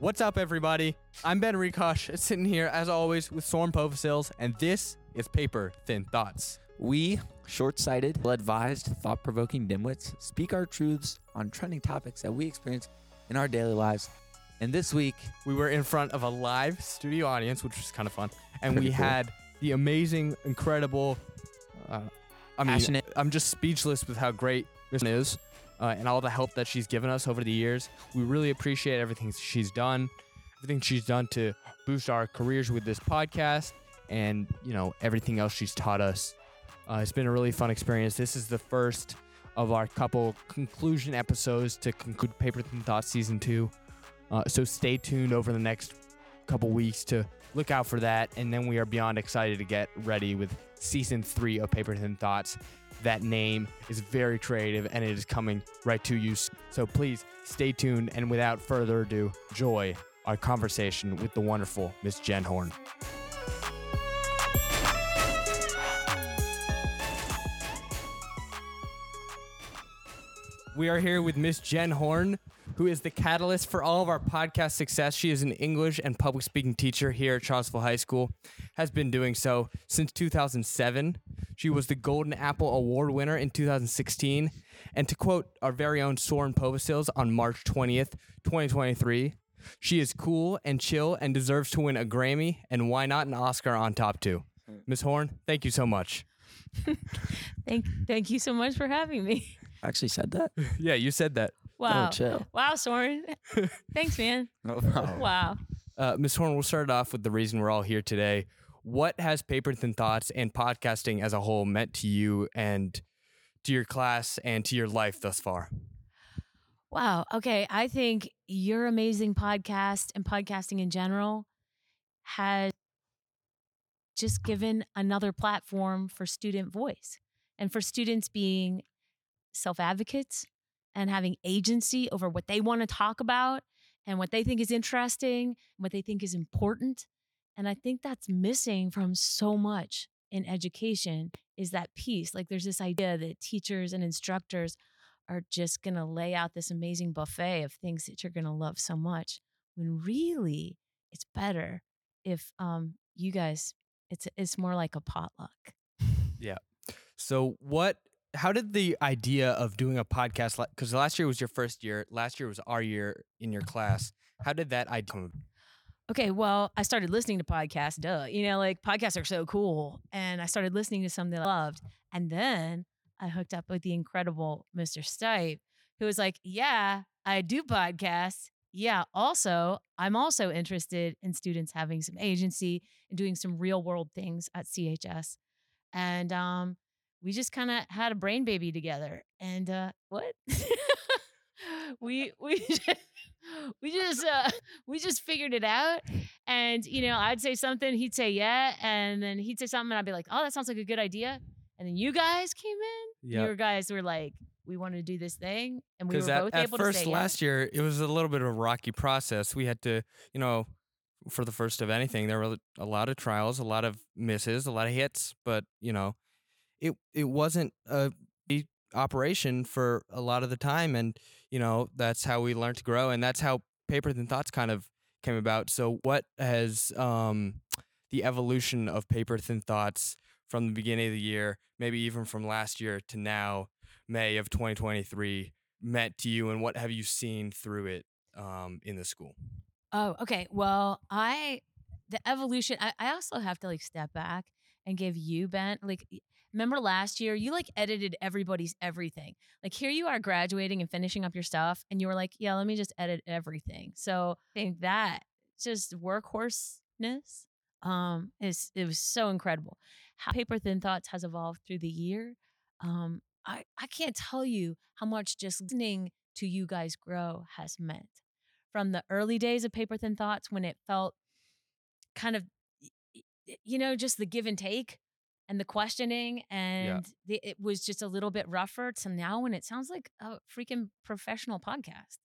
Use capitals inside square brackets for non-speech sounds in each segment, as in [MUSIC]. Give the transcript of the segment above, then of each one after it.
What's up, everybody? I'm Ben Rikosh, [LAUGHS] sitting here as always with Soren Povasils, and this is Paper Thin Thoughts. We, short sighted, well advised, thought provoking dimwits, speak our truths on trending topics that we experience in our daily lives. And this week, We were in front of a live studio audience, which was kind of fun, and we cool. had the amazing, incredible. Uh, I mean, Passionate. I'm just speechless with how great this is, uh, and all the help that she's given us over the years. We really appreciate everything she's done, everything she's done to boost our careers with this podcast, and you know everything else she's taught us. Uh, it's been a really fun experience. This is the first of our couple conclusion episodes to conclude Paper Thin Thoughts season two. Uh, so stay tuned over the next couple weeks to look out for that. And then we are beyond excited to get ready with season three of Paper Thin Thoughts. That name is very creative and it is coming right to you. So please stay tuned. And without further ado, joy our conversation with the wonderful Miss Jenn Horne. We are here with Miss Jenn Horne, who is the catalyst for all of our podcast success. She is an English and public speaking teacher here at Charlottesville High School, has been doing so since 2007. She was the Golden Apple Award winner in 2016. And to quote our very own Soren Povasils on March 20th, 2023, she is cool and chill and deserves to win a Grammy and why not an Oscar on top two. Miss Horne, thank you so much. [LAUGHS] Thank, thank you so much for having me. I actually said that. [LAUGHS] Yeah, you said that. Wow. Oh, chill. Wow, Soren. [LAUGHS] Thanks, man. No problem. Wow. Uh, Ms. Horne, we'll start off with the reason we're all here today. What has Paper Thin Thoughts and podcasting as a whole meant to you and to your class and to your life thus far? Wow. Okay. I think your amazing podcast and podcasting in general has just given another platform for student voice and for students being self advocates and having agency over what they want to talk about and what they think is interesting what they think is important. And I think that's missing from so much in education is that piece. Like there's this idea that teachers and instructors are just going to lay out this amazing buffet of things that you're going to love so much when really it's better if um you guys it's it's more like a potluck. Yeah. So, what, how did the idea of doing a podcast, because last year was your first year, last year was our year in your class. How did that idea come? Okay, well, I started listening to podcasts, duh. You know, like podcasts are so cool. And I started listening to some that I loved. And then I hooked up with the incredible Mr. Stipe, who was like, Yeah, I do podcasts. Yeah, also, I'm also interested in students having some agency and doing some real world things at CHS. And um, we just kind of had a brain baby together. And uh, what? [LAUGHS] we we just, we just uh, [LAUGHS] we just figured it out. And you know, I'd say something, he'd say yeah, and then he'd say something, and I'd be like, oh, that sounds like a good idea. And then you guys came in. Yep. You guys were like, we want to do this thing, and we were at, both at able first to say last year, it was a little bit of a rocky process. We had to, you know, for the first of anything, there were a lot of trials, a lot of misses, a lot of hits, but you know, it it wasn't a operation for a lot of the time, and you know that's how we learned to grow, and that's how Paper Thin Thoughts kind of came about. So, what has um, the evolution of Paper Thin Thoughts from the beginning of the year, maybe even from last year to now, May of 2023, meant to you, and what have you seen through it um, in the school? Oh, okay. Well, I the evolution. I, I also have to like step back and give you Ben. Like, remember last year you like edited everybody's everything. Like here you are graduating and finishing up your stuff, and you were like, yeah, let me just edit everything. So I think that just workhorseness um is it was so incredible. How Paper Thin Thoughts has evolved through the year. Um, I I can't tell you how much just listening to you guys grow has meant from the early days of Paper Thin Thoughts when it felt kind of, you know, just the give and take and the questioning, and the, it was just a little bit rougher to now when it sounds like a freaking professional podcast.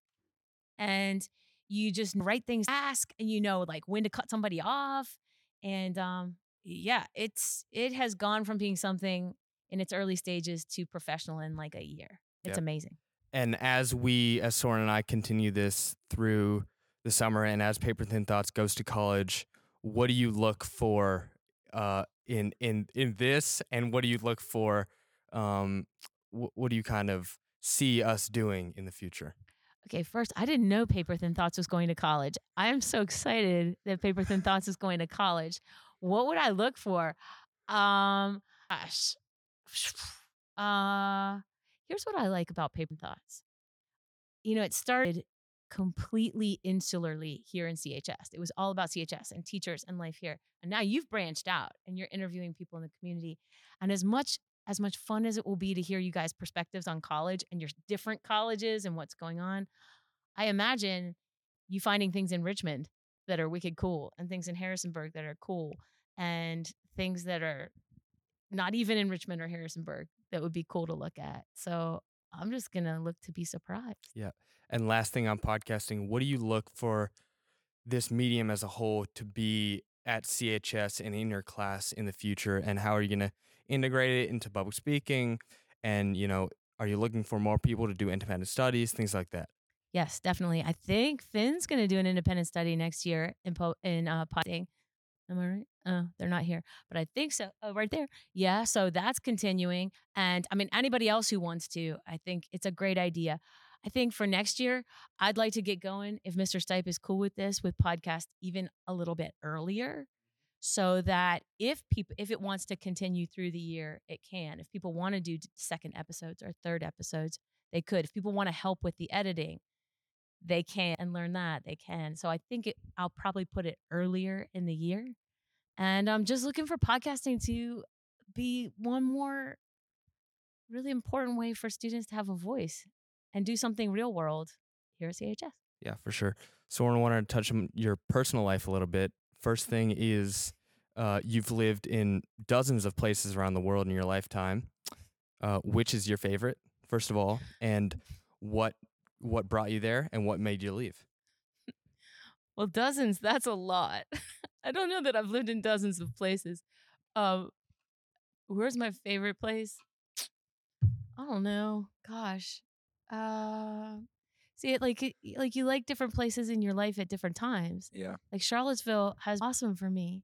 And you just write things, ask, and you know, like when to cut somebody off. And um, yeah, it's it has gone from being something in its early stages to professional in like a year. It's Yep. amazing. And as we, as Soren and I, continue this through the summer and as Paper Thin Thoughts goes to college, what do you look for uh, in in in this, and what do you look for? Um, wh- what do you kind of see us doing in the future? Okay, first, I didn't know Paper Thin Thoughts was going to college. I am so excited that Paper Thin Thoughts is going to college. What would I look for? Um, gosh, [SIGHS] uh, here's what I like about Paper Thoughts. You know, it started completely insularly here in CHS. It was all about CHS and teachers and life here. And now you've branched out and you're interviewing people in the community. And as much as much fun as it will be to hear you guys' perspectives on college and your different colleges and what's going on, I imagine you finding things in Richmond that are wicked cool and things in Harrisonburg that are cool and things that are not even in Richmond or Harrisonburg that would be cool to look at. So I'm just going to look to be surprised. And last thing on podcasting, what do you look for this medium as a whole to be at CHS and in your class in the future? And how are you going to integrate it into public speaking? And, you know, are you looking for more people to do independent studies, things like that? Yes, definitely. I think Finn's going to do an independent study next year in po- in uh, podcasting. Am I right? Oh, they're not here, but I think so. Oh, right there. Yeah. So that's continuing. And I mean, anybody else who wants to, I think it's a great idea. I think for next year, I'd like to get going if Mr. Stipe is cool with this with podcast even a little bit earlier so that if people if it wants to continue through the year, it can. If people want to do second episodes or third episodes, they could. If people want to help with the editing, they can and learn that they can. So I think it, I'll probably put it earlier in the year. And I'm just looking for podcasting to be one more really important way for students to have a voice and do something real world here at CHS. Yeah, for sure. So I wanted to touch on your personal life a little bit. First thing is uh, you've lived in dozens of places around the world in your lifetime. Uh, which is your favorite, first of all, and what what brought you there and what made you leave? Well, dozens, that's a lot. [LAUGHS] I don't know that I've lived in dozens of places. Um, where's my favorite place? [TSK] I don't know. Gosh. Uh, see, it like like you like different places in your life at different times. Yeah. Like Charlottesville has awesome for me.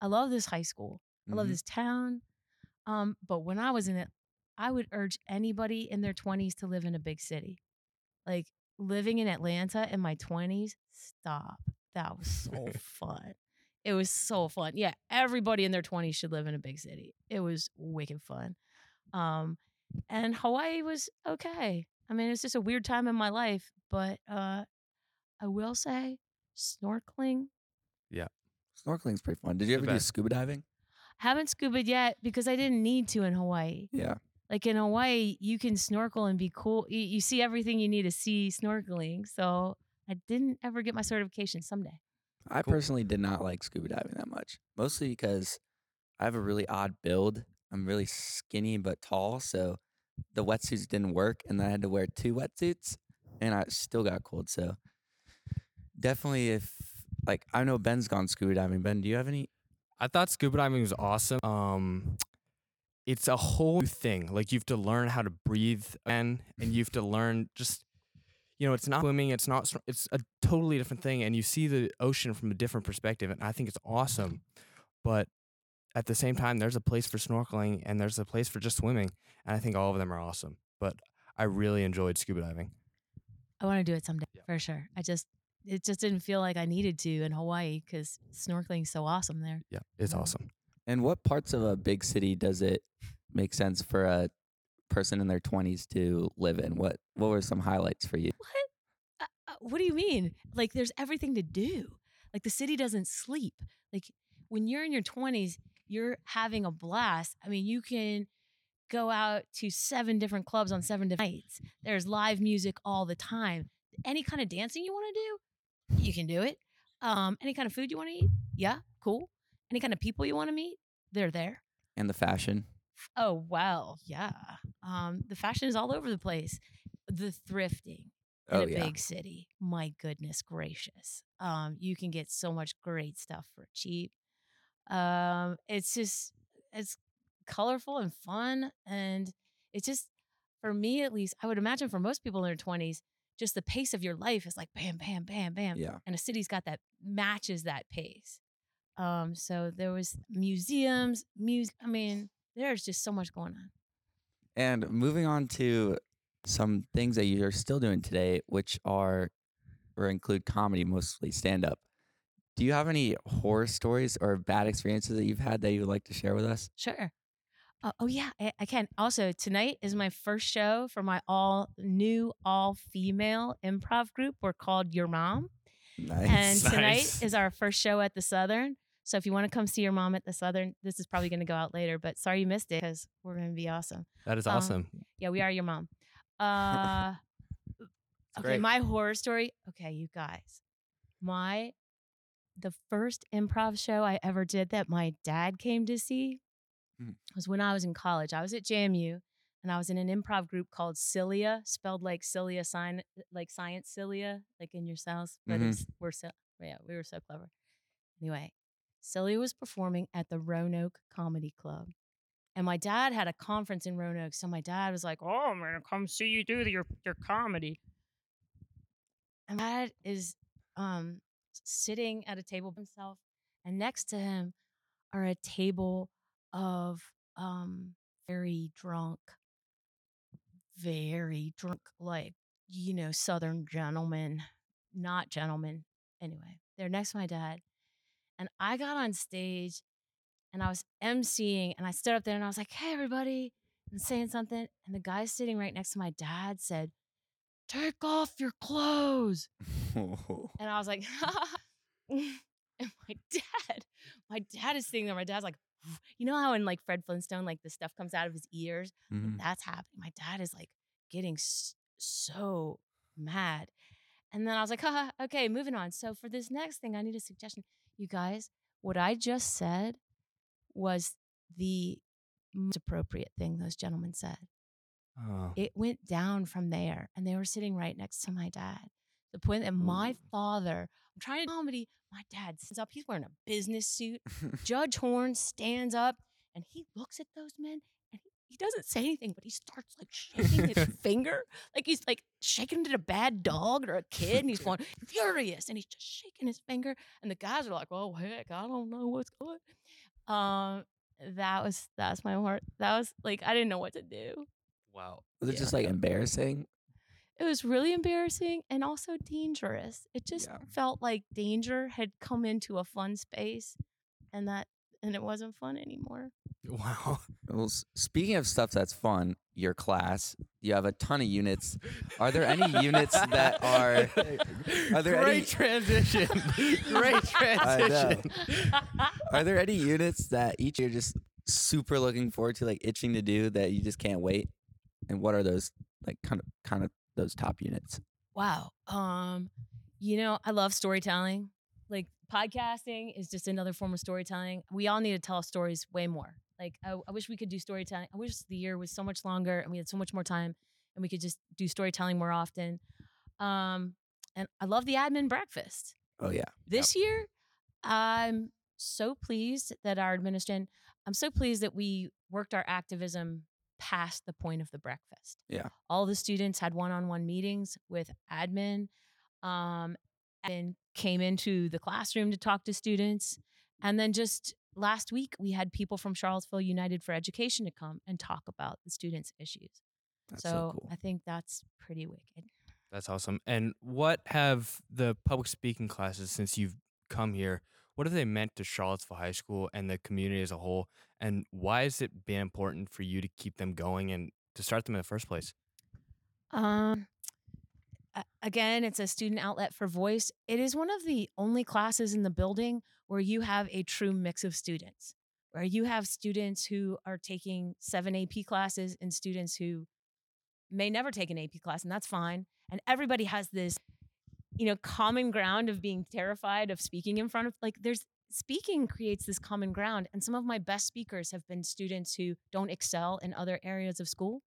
I love this high school. I love Mhm. this town. Um, but when I was in it, I would urge anybody in their 20s to live in a big city. Like living in Atlanta in my 20s, stop. That was so [LAUGHS] fun. It was so fun. Yeah, everybody in their 20s should live in a big city. It was wicked fun. Um, and Hawaii was okay. I mean, it's just a weird time in my life, but uh, I will say snorkeling. Yeah. Snorkeling's pretty fun. Did you ever do best. scuba diving? Haven't scuba yet because I didn't need to in Hawaii. Yeah. Like in Hawaii, you can snorkel and be cool. You, you see everything you need to see snorkeling. So I didn't ever get my certification someday. I Cool. personally did not like scuba diving that much, mostly because I have a really odd build. I'm really skinny but tall, so the wetsuits didn't work, and then I had to wear two wetsuits, and I still got cold. So definitely, if like I know Ben's gone scuba diving. Ben, do you have any? I thought scuba diving was awesome. Um, it's a whole thing. Like you have to learn how to breathe and and you have to learn just you know, it's not swimming, it's not it's a totally different thing and you see the ocean from a different perspective and I think it's awesome. But at the same time there's a place for snorkeling and there's a place for just swimming and I think all of them are awesome. But I really enjoyed scuba diving. I want to do it someday Yeah. for sure. I just, it just didn't feel like I needed to in Hawaii because snorkeling's so awesome there. Yeah, it's Mhm. awesome. And what parts of a big city does it make sense for a person in their 20s to live in? What What were some highlights for you? What? Uh, uh, what do you mean? Like, there's everything to do. Like, the city doesn't sleep. Like, when you're in your 20s, you're having a blast. I mean, you can go out to seven different clubs on seven different nights. There's live music all the time. Any kind of dancing you want to do, you can do it. Um, any kind of food you want to eat, yeah, cool. Any kind of people you want to meet, they're there. And the fashion? Oh well, yeah. Um, the fashion is all over the place. The thrifting in Oh a yeah. big city. My goodness gracious. Um, you can get so much great stuff for cheap. Um, it's just it's colorful and fun and it's just for me at least, I would imagine for most people in their 20s, just the pace of your life is like bam, bam, bam, bam. Yeah. And a city's got that matches that pace. Um, so there was museums, music. I mean, there's just so much going on. And moving on to some things that you're still doing today, which are or include comedy, mostly stand up. Do you have any horror stories or bad experiences that you've had that you would like to share with us? Sure. Uh, oh yeah, I, I can. Also, tonight is my first show for my all new all female improv group. We're called Your Mom, Nice. and [LAUGHS] tonight Nice. is our first show at the Southern. So if you want to come see your mom at the Southern, this is probably going to go out later. But sorry you missed it because we're going to be awesome. That is Um, awesome. Yeah, we are your mom. [LAUGHS] Uh, okay, great. my horror story. Okay, you guys, my the first improv show I ever did that my dad came to see Mhm. was when I was in college. I was at JMU and I was in an improv group called Cilia, spelled like Cilia sign like science Cilia, like in your cells. But Mhm. it's, we're so yeah, we were so clever. Anyway, Cilia was performing at the Roanoke Comedy Club. And my dad had a conference in Roanoke. So my dad was like, Oh, I'm gonna come see you do your your comedy. And my dad is um sitting at a table himself, and next to him are a table of um very drunk, very drunk, like you know, southern gentlemen, not gentlemen. Anyway, they're next to my dad. And I got on stage and I was emceeing and I stood up there and I was like, hey, everybody, and saying something. And the guy sitting right next to my dad said, take off your clothes. [LAUGHS] And I was like, [LAUGHS] and my dad, my dad is sitting there. My dad's like, you know how in like Fred Flintstone, like the stuff comes out of his ears? Mhm. That's happening. My dad is like getting s- so mad. And then I was like, haha, okay, moving on. So for this next thing, I need a suggestion. You guys, what I just said was the most appropriate thing those gentlemen said. Oh. It went down from there, and they were sitting right next to my dad. The point that my father, I'm trying to comedy, my dad stands up. He's wearing a business suit. Judge Horne stands up and he looks at those men and he, he doesn't say anything, but he starts like shaking his [LAUGHS] finger. Like he's like shaking it at a bad dog or a kid and he's going furious and he's just shaking his finger. And the guys are like, oh, heck, I don't know what's going on. Um, that was, that's my heart. That was like, I didn't know what to do. Wow. Was it Yeah. just like embarrassing? It was really embarrassing and also dangerous. It just Yeah. felt like danger had come into a fun space and that, and it wasn't fun anymore. Wow. Well, speaking of stuff that's fun, your class, you have a ton of units. Are there any units that are? Are there Great any- transition. [LAUGHS] Great transition. Are there [LAUGHS] any units that each you're just super looking forward to, like itching to do that you just can't wait? And what are those like kind of kind of those top units? Wow. Um, you know, I love storytelling. Like podcasting is just another form of storytelling. We all need to tell stories way more. Like I, I wish we could do storytelling. I wish the year was so much longer and we had so much more time and we could just do storytelling more often. Um, and I love the admin breakfast. Oh yeah, This year, I'm so pleased that our administration, I'm so pleased that we worked our activism past the point of the breakfast. Yeah. All the students had one on one meetings with admin um, and came into the classroom to talk to students. And then just last week, we had people from Charlottesville United for Education to come and talk about the students' issues. that's so so, cool. I think that's pretty wicked. That's awesome. And what have the public speaking classes since you've come here? What have they meant to Charlottesville High School and the community as a whole? And why has it been important for you to keep them going and to start them in the first place? Um, again, it's a student outlet for voice. It is one of the only classes in the building where you have a true mix of students, where you have students who are taking seven AP classes and students who may never take an AP class, and that's fine. And everybody has this, you know, common ground of being terrified of speaking in front of, like, there's speaking creates this common ground. And some of my best speakers have been students who don't excel in other areas of school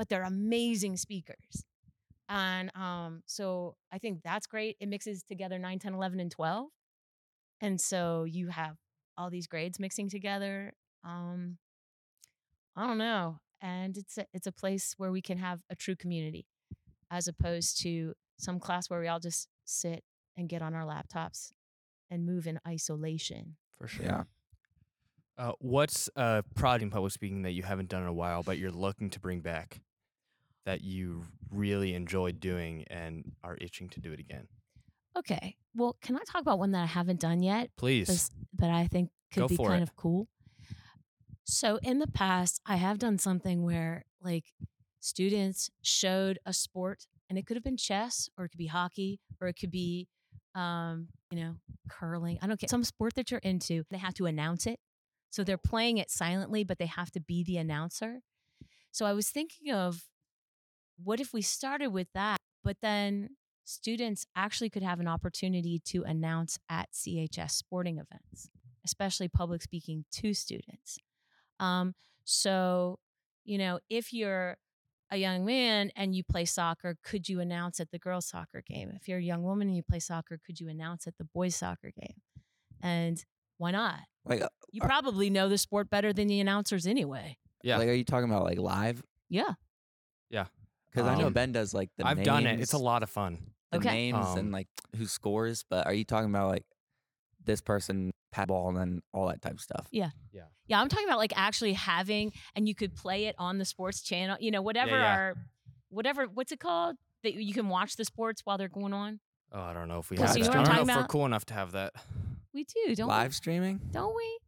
but they're amazing speakers. And um, so I think that's great. It mixes together 9, 10, 11, and 12. And so you have all these grades mixing together. Um, I don't know. And it's a, it's a place where we can have a true community. as opposed to some class where we all just sit and get on our laptops and move in isolation. For sure. Yeah. Uh, what's a project in public speaking that you haven't done in a while, but you're looking to bring back that you really enjoyed doing and are itching to do it again? Okay. Well, can I talk about one that I haven't done yet, Please. bes- but I think could Go be kind it. of cool? So, in the past, I have done something where like students showed a sport, and it could have been chess, or it could be hockey, or it could be, um, you know, curling. I don't care. Some sport that you're into, they have to announce it. So they're playing it silently, but they have to be the announcer. So I was thinking of what if we started with that, but then students actually could have an opportunity to announce at CHS sporting events, especially public speaking to students. Um, so, you know, if you're a young man and you play soccer, could you announce at the girls' soccer game? If you're a young woman and you play soccer, could you announce at the boys' soccer game? And why not? Like, uh, You probably know the sport better than the announcers anyway. Yeah. like, are you talking about like live? Yeah. Yeah. Because I know Um, Ben does like the. I've done it. It's a lot of fun. The Okay. names Um, and like who scores, but are you talking about like this person pat ball and then all that type of stuff? Yeah. Yeah, I'm talking about like actually having, and you could play it on the sports channel. You know, whatever yeah. our, whatever, what's it called? That you can watch the sports while they're going on. Oh, I don't know if we Yeah, have so you that. know I what don't I'm know if talking we're cool enough to have that. We do, don't Live streaming. Don't we?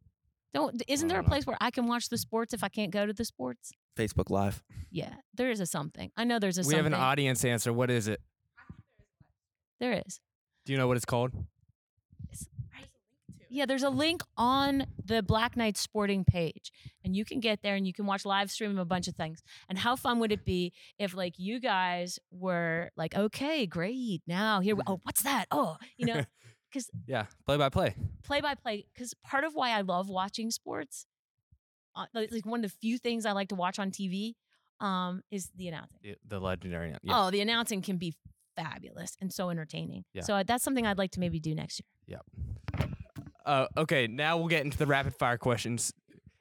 Don't. Isn't there a don't know. place where I can watch the sports if I can't go to the sports? Facebook Live. Yeah, there is a something. I know there's a We have an audience answer. What is it? there is. Do you know what it's called? Yeah, there's a link on the Black Knight Sporting page, and you can get there and you can watch live stream of a bunch of things. And how fun would it be if, like, you guys were like, okay, great, now here, we, oh, what's that? Oh, you know, [LAUGHS] because Yeah, play by play. play by play. Because part of why I love watching sports, uh, like, one of the few things I like to watch on TV, um, is the announcing. The, the legendary. Yeah. Oh, the announcing can be fabulous and so entertaining. Yeah. So uh, that's something I'd like to maybe do next year. Uh, okay, now we'll get into the rapid fire questions.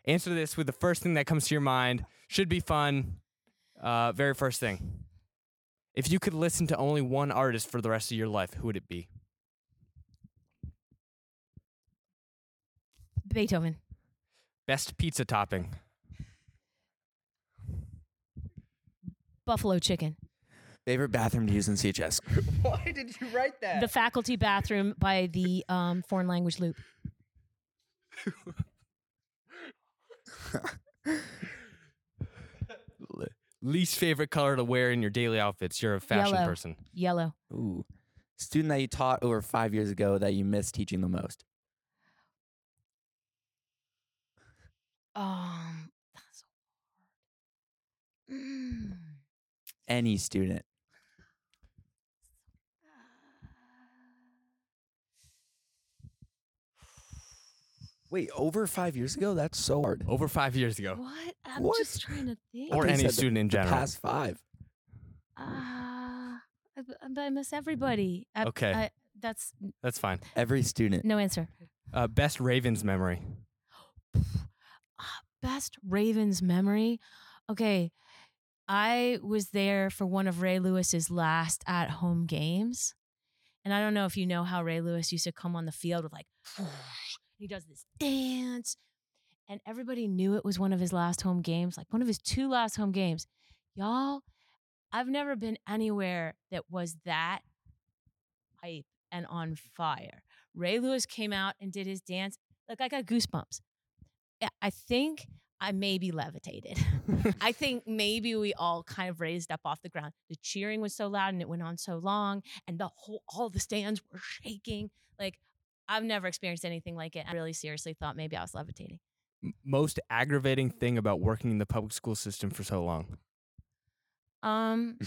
Answer this with the first thing that comes to your mind. Should be fun. Uh, very first thing. If you could listen to only one artist for the rest of your life, who would it be? Beethoven. Best pizza topping. Buffalo chicken. Favorite bathroom to use in CHS. [LAUGHS] Why did you write that? the faculty bathroom by the um, foreign language loop. Least favorite color to wear in your daily outfits. You're a fashion Yellow. person. Yellow. Ooh, student that you taught over five years ago that you miss teaching the most. Um, that's so hard. Mm. Any student. Wait, over five years ago? That's so hard. Over five years ago. What? I'm What? just trying to think. Or thought any said the- student in The general. past five. Ah, I, I miss everybody. I- Okay. I, that's That's fine. Every student. no answer. Uh, best Ravens memory. Ah, [GASPS] Best Ravens memory. Okay. I was there for one of Ray Lewis's last at home games. And I don't know if you know how Ray Lewis used to come on the field with like, he does this dance. And everybody knew it was one of his last home games, like one of his two last home games. Y'all, I've never been anywhere that was that hype and on fire. Ray Lewis came out and did his dance. Like I got goosebumps. I- I think I maybe levitated. [LAUGHS] I think maybe we all kind of raised up off the ground. The cheering was so loud and it went on so long, and the whole all the stands were shaking. Like I've never experienced anything like it. I really seriously thought maybe I was levitating. Most aggravating thing about working in the public school system for so long. Um,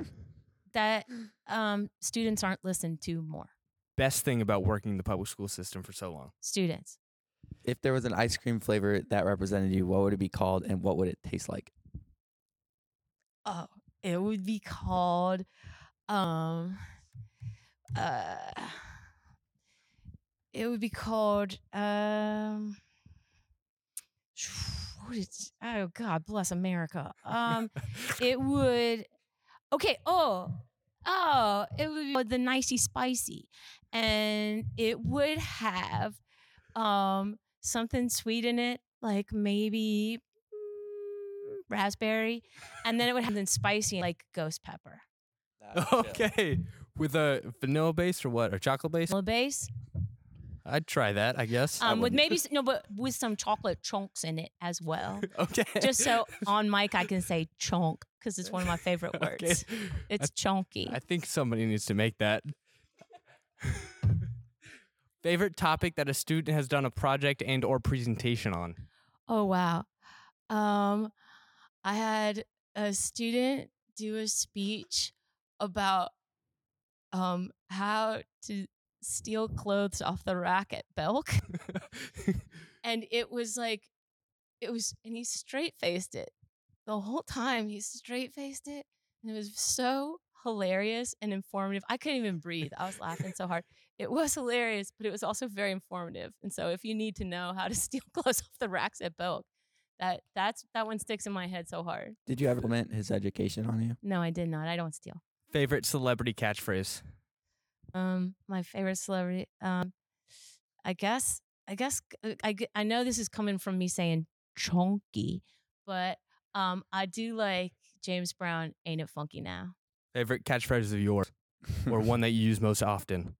[LAUGHS] that um students aren't listened to more. Best thing about working in the public school system for so long. Students. if there was an ice cream flavor that represented you, what would it be called and what would it taste like? Oh, it would be called um uh it would be called um what is, oh god bless america um it [LAUGHS] would Okay. Oh, oh, it would be the nicey spicy, and it would have um something sweet in it, like maybe mm, raspberry, and then it would have something spicy like ghost pepper. [LAUGHS] Okay. With a vanilla base or what? Or chocolate base? Vanilla base, I'd try that, I guess. um, with maybe [LAUGHS] no, but with some chocolate chunks in it as well. [LAUGHS] okay. Just so [LAUGHS] on mic I can say chunk because it's one of my favorite words. Okay. It's chunky. I think somebody needs to make that. Favorite topic that a student has done a project and or presentation on. Oh wow. Um I had a student do a speech about um how to steal clothes off the rack at Belk [LAUGHS] and it was like it was and he straight faced it. The whole time he straight faced it and it was so hilarious and informative. I couldn't even breathe. I was laughing so hard. It was hilarious, but it was also very informative. And so if you need to know how to [LAUGHS] steal clothes off the racks at Belk, that that's that one sticks in my head so hard. Did you ever implement his education on you? No, I did not. I don't steal. Favorite celebrity catchphrase. Um, my favorite celebrity. Um, I guess. I guess. I, I know this is coming from me saying chunky, but um, I do like James Brown. Ain't it funky now? Favorite catchphrases of yours or one that you use most often.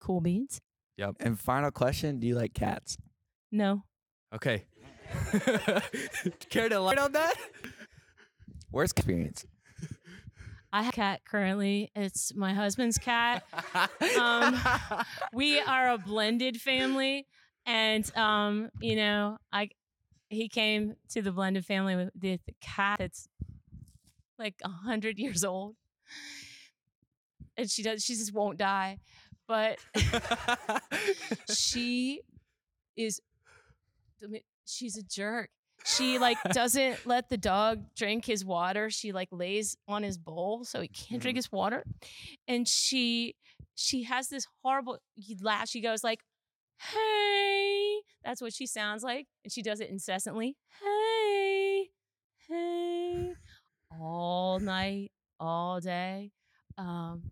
Cool beans. Yep. And final question: Do you like cats? No. Okay. [LAUGHS] Care to light on that? Worst experience. I have a cat currently. It's my husband's cat. Um, [LAUGHS] we are a blended family, and um, you know, I he came to the blended family with the, cat that's like a hundred years old, and she does she just won't die, but [LAUGHS] she is I mean, she's a jerk. She like doesn't let the dog drink his water. She like lays on his bowl so he can't drink his water. And she she has this horrible he laughs. She goes like, "Hey." That's what she sounds like, and she does it incessantly. "Hey." Hey. All night, all day. Um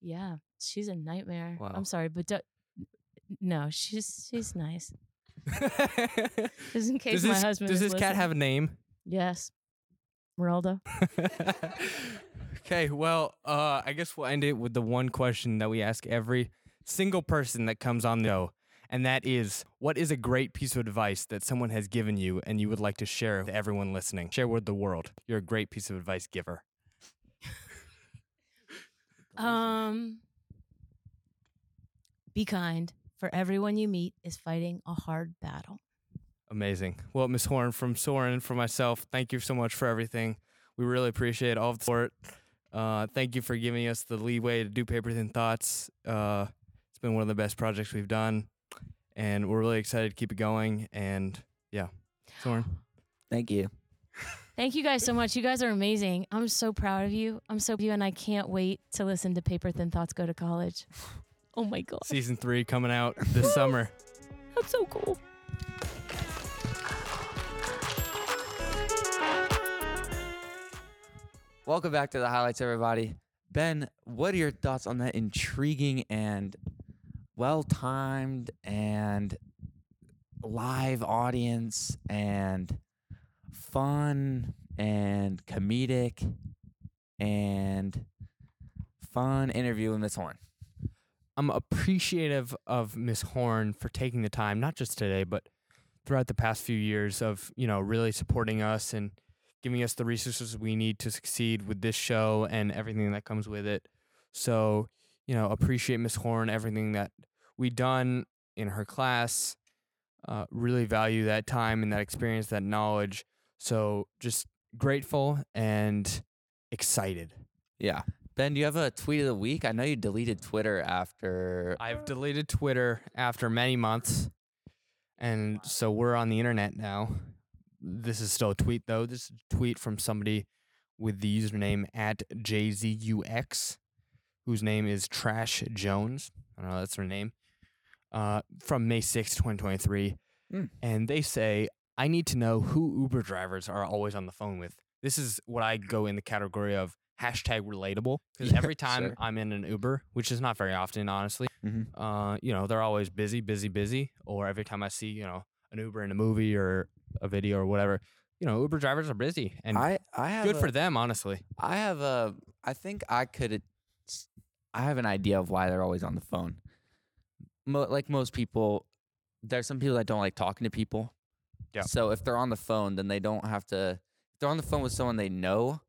yeah, she's a nightmare. Wow. I'm sorry, but do, no, she's she's nice. [LAUGHS] Just in case does my this, husband does is this cat have a name? Yes. Merelda. [LAUGHS] okay, well, uh, I guess we'll end it with the one question that we ask every single person that comes on the show, and that is, what is a great piece of advice that someone has given you and you would like to share with everyone listening? Share with the world. You're a great piece of advice giver. [LAUGHS] Um Be kind, for everyone you meet is fighting a hard battle. Amazing. Well, Miss Horne, from Soren, for myself, thank you so much for everything. We really appreciate all of the support. Uh, thank you for giving us the leeway to do Paper Thin Thoughts. Uh, it's been one of the best projects we've done, and we're really excited to keep it going. And yeah, Soren. Thank you. Thank you guys so much. You guys are amazing. I'm so proud of you. I'm so proud of you, and I can't wait to listen to Paper Thin Thoughts Go to College. Oh my God. Season three coming out [LAUGHS] this summer. That's so cool. Welcome back to the highlights, everybody. Ben, what are your thoughts on that intriguing and well timed and live audience and fun and comedic and fun interview with Miss Horne? I'm appreciative of Miss Horne for taking the time, not just today, but throughout the past few years of, you know, really supporting us and giving us the resources we need to succeed with this show and everything that comes with it. So, you know, appreciate Miss Horne, everything that we done in her class. Uh, really value that time and that experience, that knowledge. So just grateful and excited. Yeah. Ben, do you have a tweet of the week? I know you deleted Twitter after. I've deleted Twitter after many months, and so we're on the internet now. This is still a tweet though. This is a tweet from somebody with the username at JZUX, whose name is Trash Jones. I don't know, that's her name. Uh, from May sixth, 2023. Hmm. And they say, I need to know who Uber drivers are always on the phone with. this is what I go in the category of hashtag relatable because Yeah, every [LAUGHS] time sure. I'm in an Uber, which is not very often, honestly, Mhm. uh, you know, they're always busy, busy, busy. Or every time I see, you know, an Uber in a movie or a video or whatever, you know, Uber drivers are busy and I I have good a- for them, honestly. I have a. I think I could. I have an idea of why they're always on the phone. Mo- like most people, there's some people that don't like talking to people. Yeah. So if they're on the phone, then they don't have to. If they're on the phone with someone they know,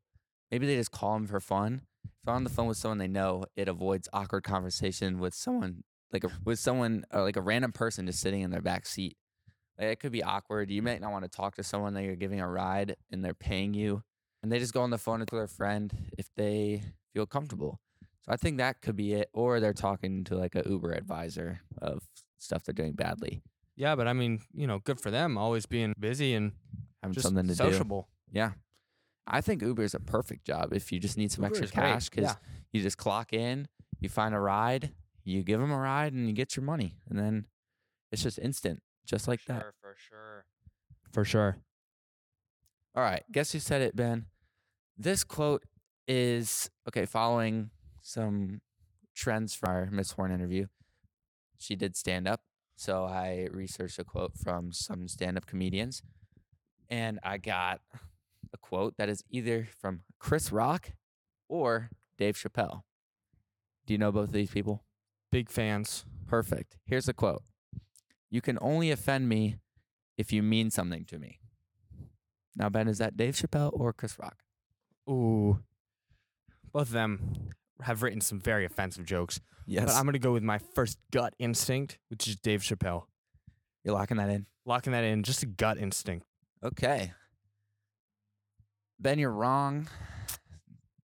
maybe they just call them for fun. If they're on the phone with someone they know, it avoids awkward conversation with someone like a, with someone or like a random person just sitting in their back seat. Like, it could be awkward. You might not want to talk to someone that you're giving a ride and they're paying you and they just go on the phone with their friend if they feel comfortable. So I think that could be it. Or they're talking to like a Uber advisor of stuff they're doing badly, Yeah, but I mean, you know, good for them, always being busy and having something to do. sociable. Yeah. I think Uber is a perfect job if you just need some Uber extra cash because yeah. you just clock in, you find a ride, you give them a ride, and you get your money. And then it's just instant, just like that. for sure. For sure. All right. Guess who said it, Ben? This quote is okay, following some trends from our Miss Horne interview. She did stand up. So I researched a quote from some stand up comedians. And I got a quote that is either from Chris Rock or Dave Chappelle. Do you know both of these people? Big fans. Perfect. Here's a quote You can only offend me if you mean something to me. Now, Ben, is that Dave Chappelle or Chris Rock? Ooh. Both of them have written some very offensive jokes. Yes. But I'm going to go with my first gut instinct, which is Dave Chappelle. You're locking that in. Locking that in, just a gut instinct. Okay. Ben, you're wrong.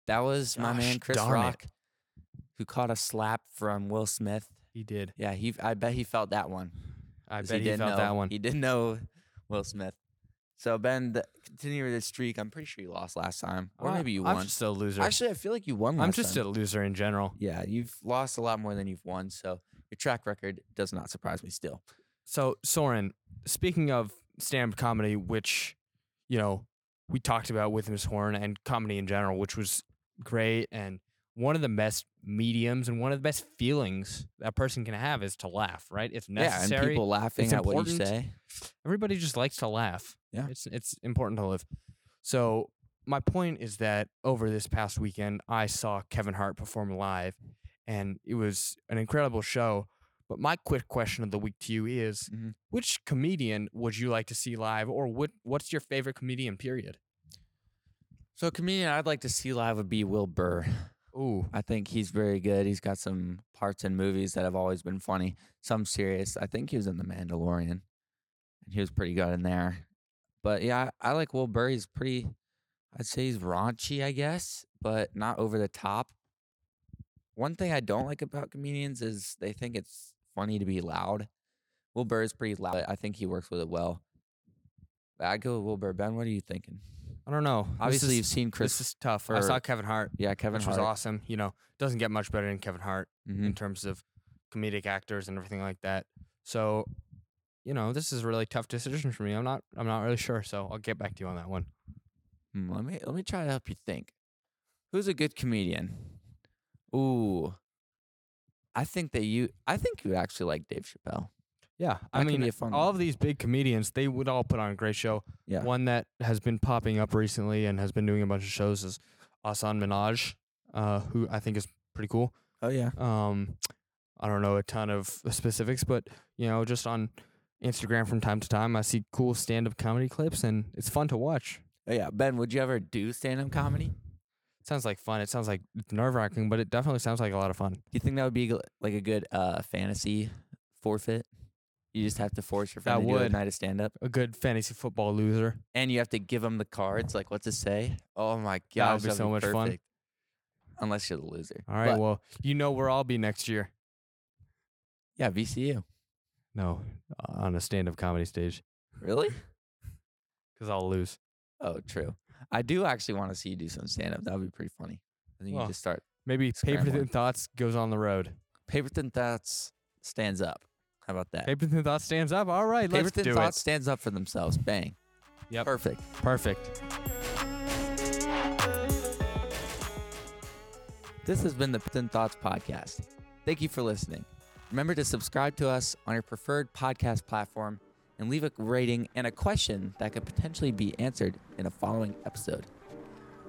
That was my man Chris darn it. Rock who caught a slap from Will Smith. He did. Yeah, he I bet he felt that one. I 'cause bet he, didn't felt know, that one. He didn't know Will Smith. So Ben, the, continue with this streak. I'm pretty sure you lost last time, or maybe you I'm won. just a loser. Actually, I feel like you won. Last I'm just time. a loser in general. yeah. You've lost a lot more than you've won, so your track record does not surprise me. Still, So, Soren, speaking of stand up comedy, which, you know, we talked about with Miss Horne and comedy in general, which was great. And one of the best mediums and one of the best feelings that person can have is to laugh, right? It's necessary. yeah, and people laughing It's at what you say. Everybody just likes to laugh. Yeah. It's it's important to live. So my point is that over this past weekend I saw Kevin Hart perform live and it was an incredible show. But my quick question of the week to you is Mhm. which comedian would you like to see live or what what's your favorite comedian period? So, a comedian I'd like to see live would be Bill Burr. Ooh. I think he's very good. He's got some parts in movies that have always been funny, some serious. I think he was in The Mandalorian, and he was pretty good in there. But yeah, I, I like Bill Burr. He's pretty, I'd say he's raunchy, I guess, but not over the top. One thing I don't like about comedians is they think it's funny to be loud. Bill Burr is pretty loud. I think he works with it well. I go with Bill Burr. Ben, what are you thinking? I don't know. Obviously, is- you've seen Chris. this is tough. I saw Kevin Hart, yeah, Kevin which Hart. was awesome. You know, doesn't get much better than Kevin Hart. Mhm. in terms of comedic actors and everything like that. So, you know, this is a really tough decision for me. I'm not I'm not really sure, so I'll get back to you on that one. Hmm, let me let me try to help you think. Who's a good comedian? Ooh, I think that you. I think you actually like Dave Chappelle. Yeah, I That could mean, be a fun all one. of these big comedians, they would all put on a great show. Yeah. One that has been popping up recently and has been doing a bunch of shows is Hasan Minhaj, uh, who I think is pretty cool. Oh yeah. Um, I don't know a ton of [LAUGHS] specifics, but you know, just on Instagram from time to time, I see cool stand-up comedy clips, and it's fun to watch. Oh yeah. Ben, would you ever do stand up comedy? Sounds like fun. It sounds like nerve wracking, but it definitely sounds like a lot of fun. Do you think that would be like a good uh fantasy forfeit? You just have to force your friend That to do a night of stand up, A good fantasy football loser. and you have to give them the cards. Like, what to say? Oh my god, That would be so much fun. perfect. Unless you're the loser. All right. But, well, you know where I'll be next year. yeah, VCU. No, on a stand-up comedy stage Really? [LAUGHS] because I'll lose. Oh, true. I do actually want to see you do some stand up. That would be pretty funny. I think Well, you just start. Maybe Scrambling. Paper Thin Thoughts goes on the road. Paper Thin Thoughts stands up. How about that? Paper Thin Thoughts stands up. All right, Paper let's Thin do Thoughts stands up for themselves. Bang. Yep. Perfect. Perfect. This has been the Thin Thoughts Podcast. Thank you for listening. Remember to subscribe to us on your preferred podcast platform and leave a rating and a question that could potentially be answered in a following episode.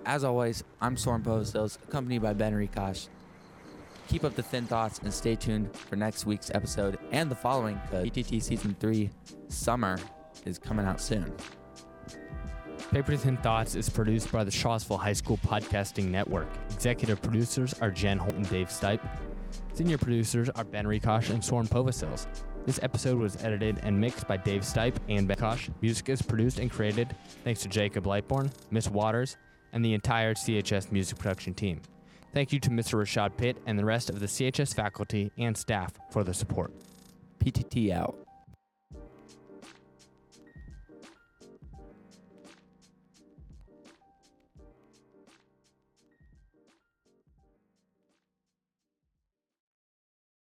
As always, I'm Soren Povosils, accompanied by Ben Rikosh. Keep up the thin thoughts and stay tuned for next week's episode and the following because PTT Season 3 Summer is coming out soon. Paper Thin Thoughts is produced by the Charlottesville High School Podcasting Network. Executive producers are Jen Holt and Dave Stipe. Senior producers are Ben Rikosh and Soren Povosils. This episode was edited and mixed by Dave Stipe and Ben Rikosh. Music is produced and created thanks to Jacob Lightborn, Miss Waters, and the entire CHS music production team. Thank you to Mr. Rashaad Pitt and the rest of the CHS faculty and staff for the support. PTT out.